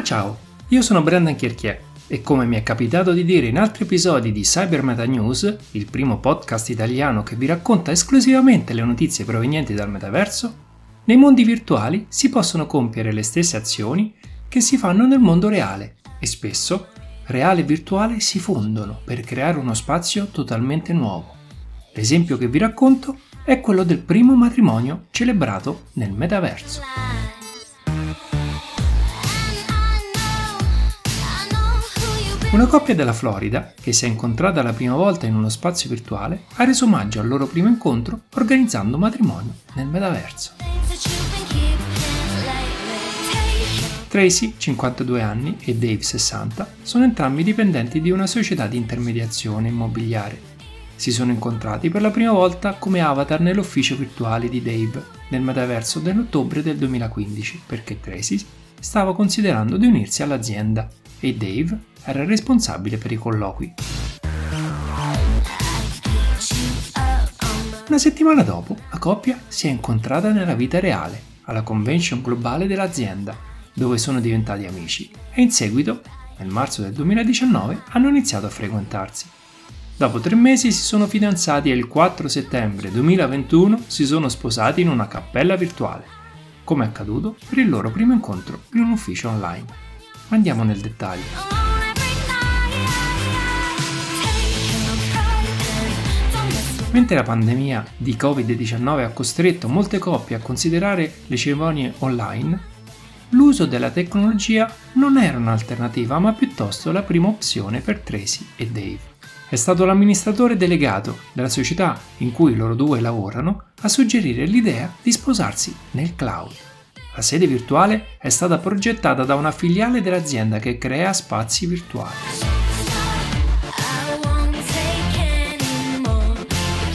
Ma ciao, io sono Brendan Chierchier e come mi è capitato di dire in altri episodi di Cyber Meta News, il primo podcast italiano che vi racconta esclusivamente le notizie provenienti dal metaverso, nei mondi virtuali si possono compiere le stesse azioni che si fanno nel mondo reale e spesso reale e virtuale si fondono per creare uno spazio totalmente nuovo. L'esempio che vi racconto è quello del primo matrimonio celebrato nel metaverso. Una coppia della Florida, che si è incontrata la prima volta in uno spazio virtuale, ha reso omaggio al loro primo incontro organizzando un matrimonio nel metaverso. Tracy, 52 anni, e Dave, 60, sono entrambi dipendenti di una società di intermediazione immobiliare. Si sono incontrati per la prima volta come avatar nell'ufficio virtuale di Dave nel metaverso dell'ottobre del 2015 perché Tracy stava considerando di unirsi all'azienda e Dave era responsabile per i colloqui. Una settimana dopo, la coppia si è incontrata nella vita reale, alla convention globale dell'azienda, dove sono diventati amici e in seguito, nel marzo del 2019, hanno iniziato a frequentarsi. Dopo tre mesi si sono fidanzati e il 4 settembre 2021 si sono sposati in una cappella virtuale, come accaduto per il loro primo incontro in un ufficio online. Ma andiamo nel dettaglio. Mentre la pandemia di Covid-19 ha costretto molte coppie a considerare le cerimonie online, l'uso della tecnologia non era un'alternativa ma piuttosto la prima opzione per Tracy e Dave. È stato l'amministratore delegato della società in cui loro due lavorano a suggerire l'idea di sposarsi nel cloud. La sede virtuale è stata progettata da una filiale dell'azienda che crea spazi virtuali.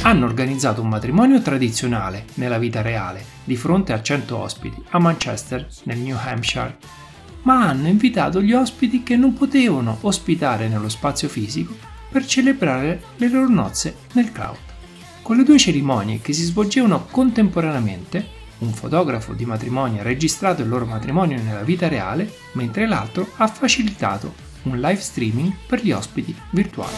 hanno organizzato un matrimonio tradizionale nella vita reale, di fronte a 100 ospiti, a Manchester, nel New Hampshire, ma hanno invitato gli ospiti che non potevano ospitare nello spazio fisico per celebrare le loro nozze nel cloud. Con le due cerimonie che si svolgevano contemporaneamente, un fotografo di matrimonio ha registrato il loro matrimonio nella vita reale, mentre l'altro ha facilitato un live streaming per gli ospiti virtuali.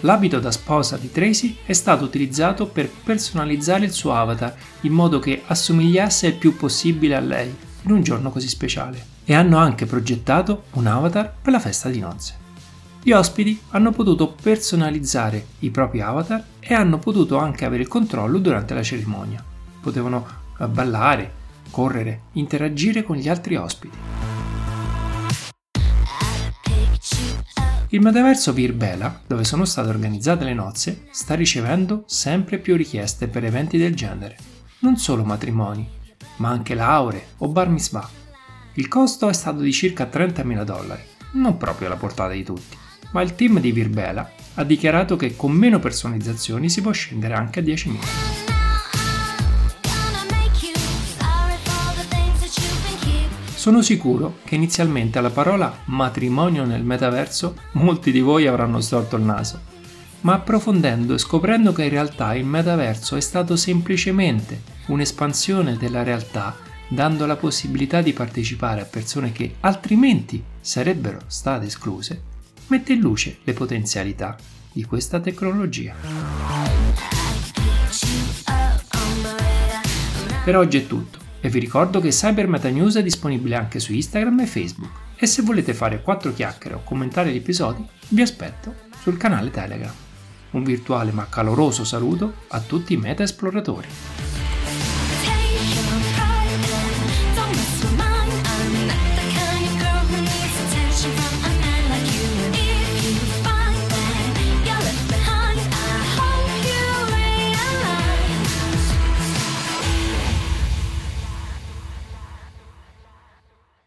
L'abito da sposa di Tracy è stato utilizzato per personalizzare il suo avatar in modo che assomigliasse il più possibile a lei in un giorno così speciale e hanno anche progettato un avatar per la festa di nozze. Gli ospiti hanno potuto personalizzare i propri avatar e hanno potuto anche avere il controllo durante la cerimonia. Potevano ballare, correre, interagire con gli altri ospiti. Il metaverso Virbela, dove sono state organizzate le nozze, sta ricevendo sempre più richieste per eventi del genere, non solo matrimoni, ma anche lauree o bar mitzvah. Il costo è stato di circa 30.000 dollari, non proprio alla portata di tutti, ma il team di Virbela ha dichiarato che con meno personalizzazioni si può scendere anche a 10.000. Sono sicuro che inizialmente alla parola matrimonio nel metaverso molti di voi avranno storto il naso, ma approfondendo e scoprendo che in realtà il metaverso è stato semplicemente un'espansione della realtà dando la possibilità di partecipare a persone che altrimenti sarebbero state escluse, mette in luce le potenzialità di questa tecnologia. Per oggi è tutto. E vi ricordo che Cyber News è disponibile anche su Instagram e Facebook. E se volete fare quattro chiacchiere o commentare gli episodi, vi aspetto sul canale Telegram. Un virtuale ma caloroso saluto a tutti i meta esploratori.